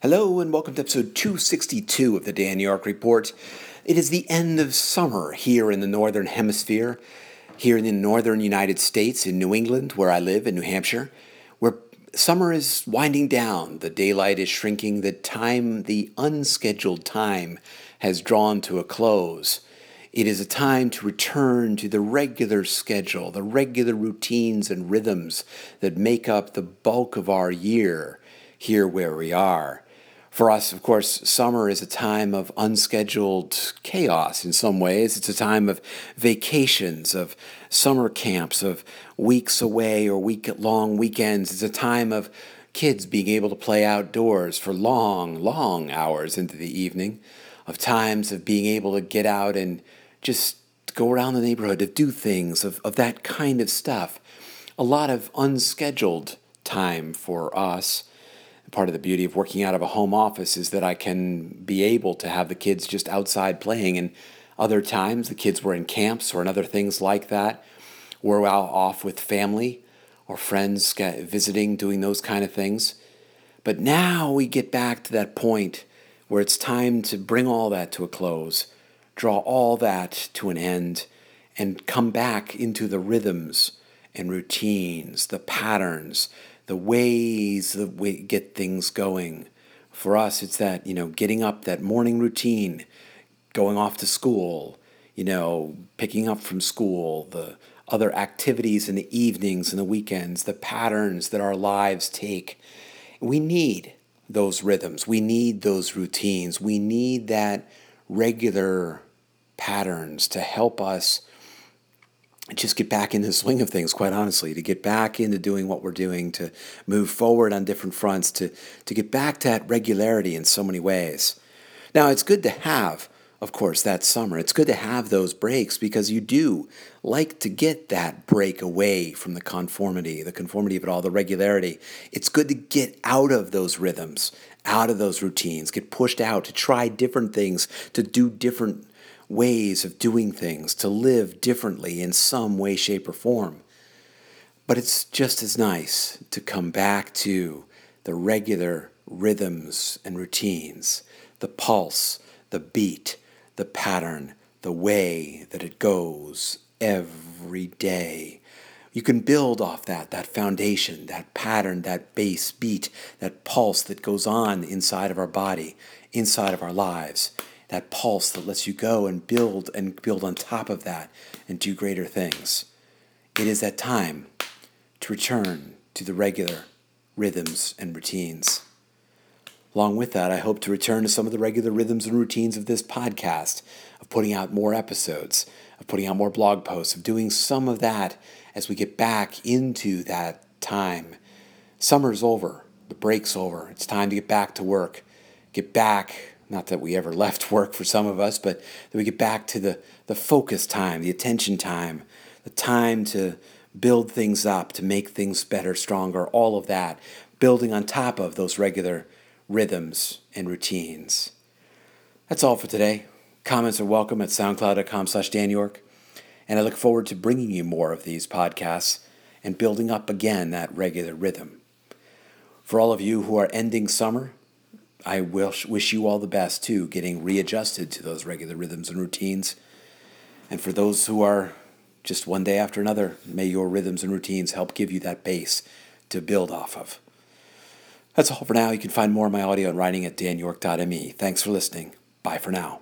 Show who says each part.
Speaker 1: Hello, and welcome to episode 262 of the Dan York Report. It is the end of summer here in the Northern Hemisphere, here in the Northern United States, in New England, where I live, in New Hampshire, where summer is winding down. The daylight is shrinking. The time, the unscheduled time, has drawn to a close. It is a time to return to the regular schedule, the regular routines and rhythms that make up the bulk of our year here where we are. For us, of course, summer is a time of unscheduled chaos in some ways. It's a time of vacations, of summer camps, of weeks away or week long weekends. It's a time of kids being able to play outdoors for long, long hours into the evening, of times of being able to get out and just go around the neighborhood, to do things, of, of that kind of stuff. A lot of unscheduled time for us part of the beauty of working out of a home office is that I can be able to have the kids just outside playing. And other times, the kids were in camps or in other things like that. We're out off with family or friends visiting, doing those kind of things. But now we get back to that point where it's time to bring all that to a close, draw all that to an end, and come back into the rhythms and routines, the patterns, the ways that we get things going. For us, it's that, you know, getting up, that morning routine, going off to school, you know, picking up from school, the other activities in the evenings and the weekends, the patterns that our lives take. We need those rhythms. We need those routines. We need that regular patterns to help us just get back in the swing of things, quite honestly, to get back into doing what we're doing, to move forward on different fronts, to, to get back to that regularity in so many ways. Now, it's good to have, of course, that summer. It's good to have those breaks because you do like to get that break away from the conformity, the conformity of it all, the regularity. It's good to get out of those rhythms, out of those routines, get pushed out to try different things, to do different ways of doing things, to live differently in some way, shape, or form. But it's just as nice to come back to the regular rhythms and routines, the pulse, the beat, the pattern, the way that it goes every day. You can build off that, that foundation, that pattern, that base beat, that pulse that goes on inside of our body, inside of our lives that pulse that lets you go and build and build on top of that and do greater things. It is that time to return to the regular rhythms and routines. Along with that, I hope to return to some of the regular rhythms and routines of this podcast, of putting out more episodes, of putting out more blog posts, of doing some of that as we get back into that time. Summer's over, the break's over. It's time to get back to work, get back not that we ever left work for some of us, but that we get back to the, the focus time, the attention time, the time to build things up, to make things better, stronger, all of that, building on top of those regular rhythms and routines. That's all for today. Comments are welcome at soundcloud.com slash danyork, and I look forward to bringing you more of these podcasts and building up again that regular rhythm. For all of you who are ending summer, I wish, wish you all the best too, getting readjusted to those regular rhythms and routines. And for those who are just one day after another, may your rhythms and routines help give you that base to build off of. That's all for now. You can find more of my audio and writing at danyork.me. Thanks for listening. Bye for now.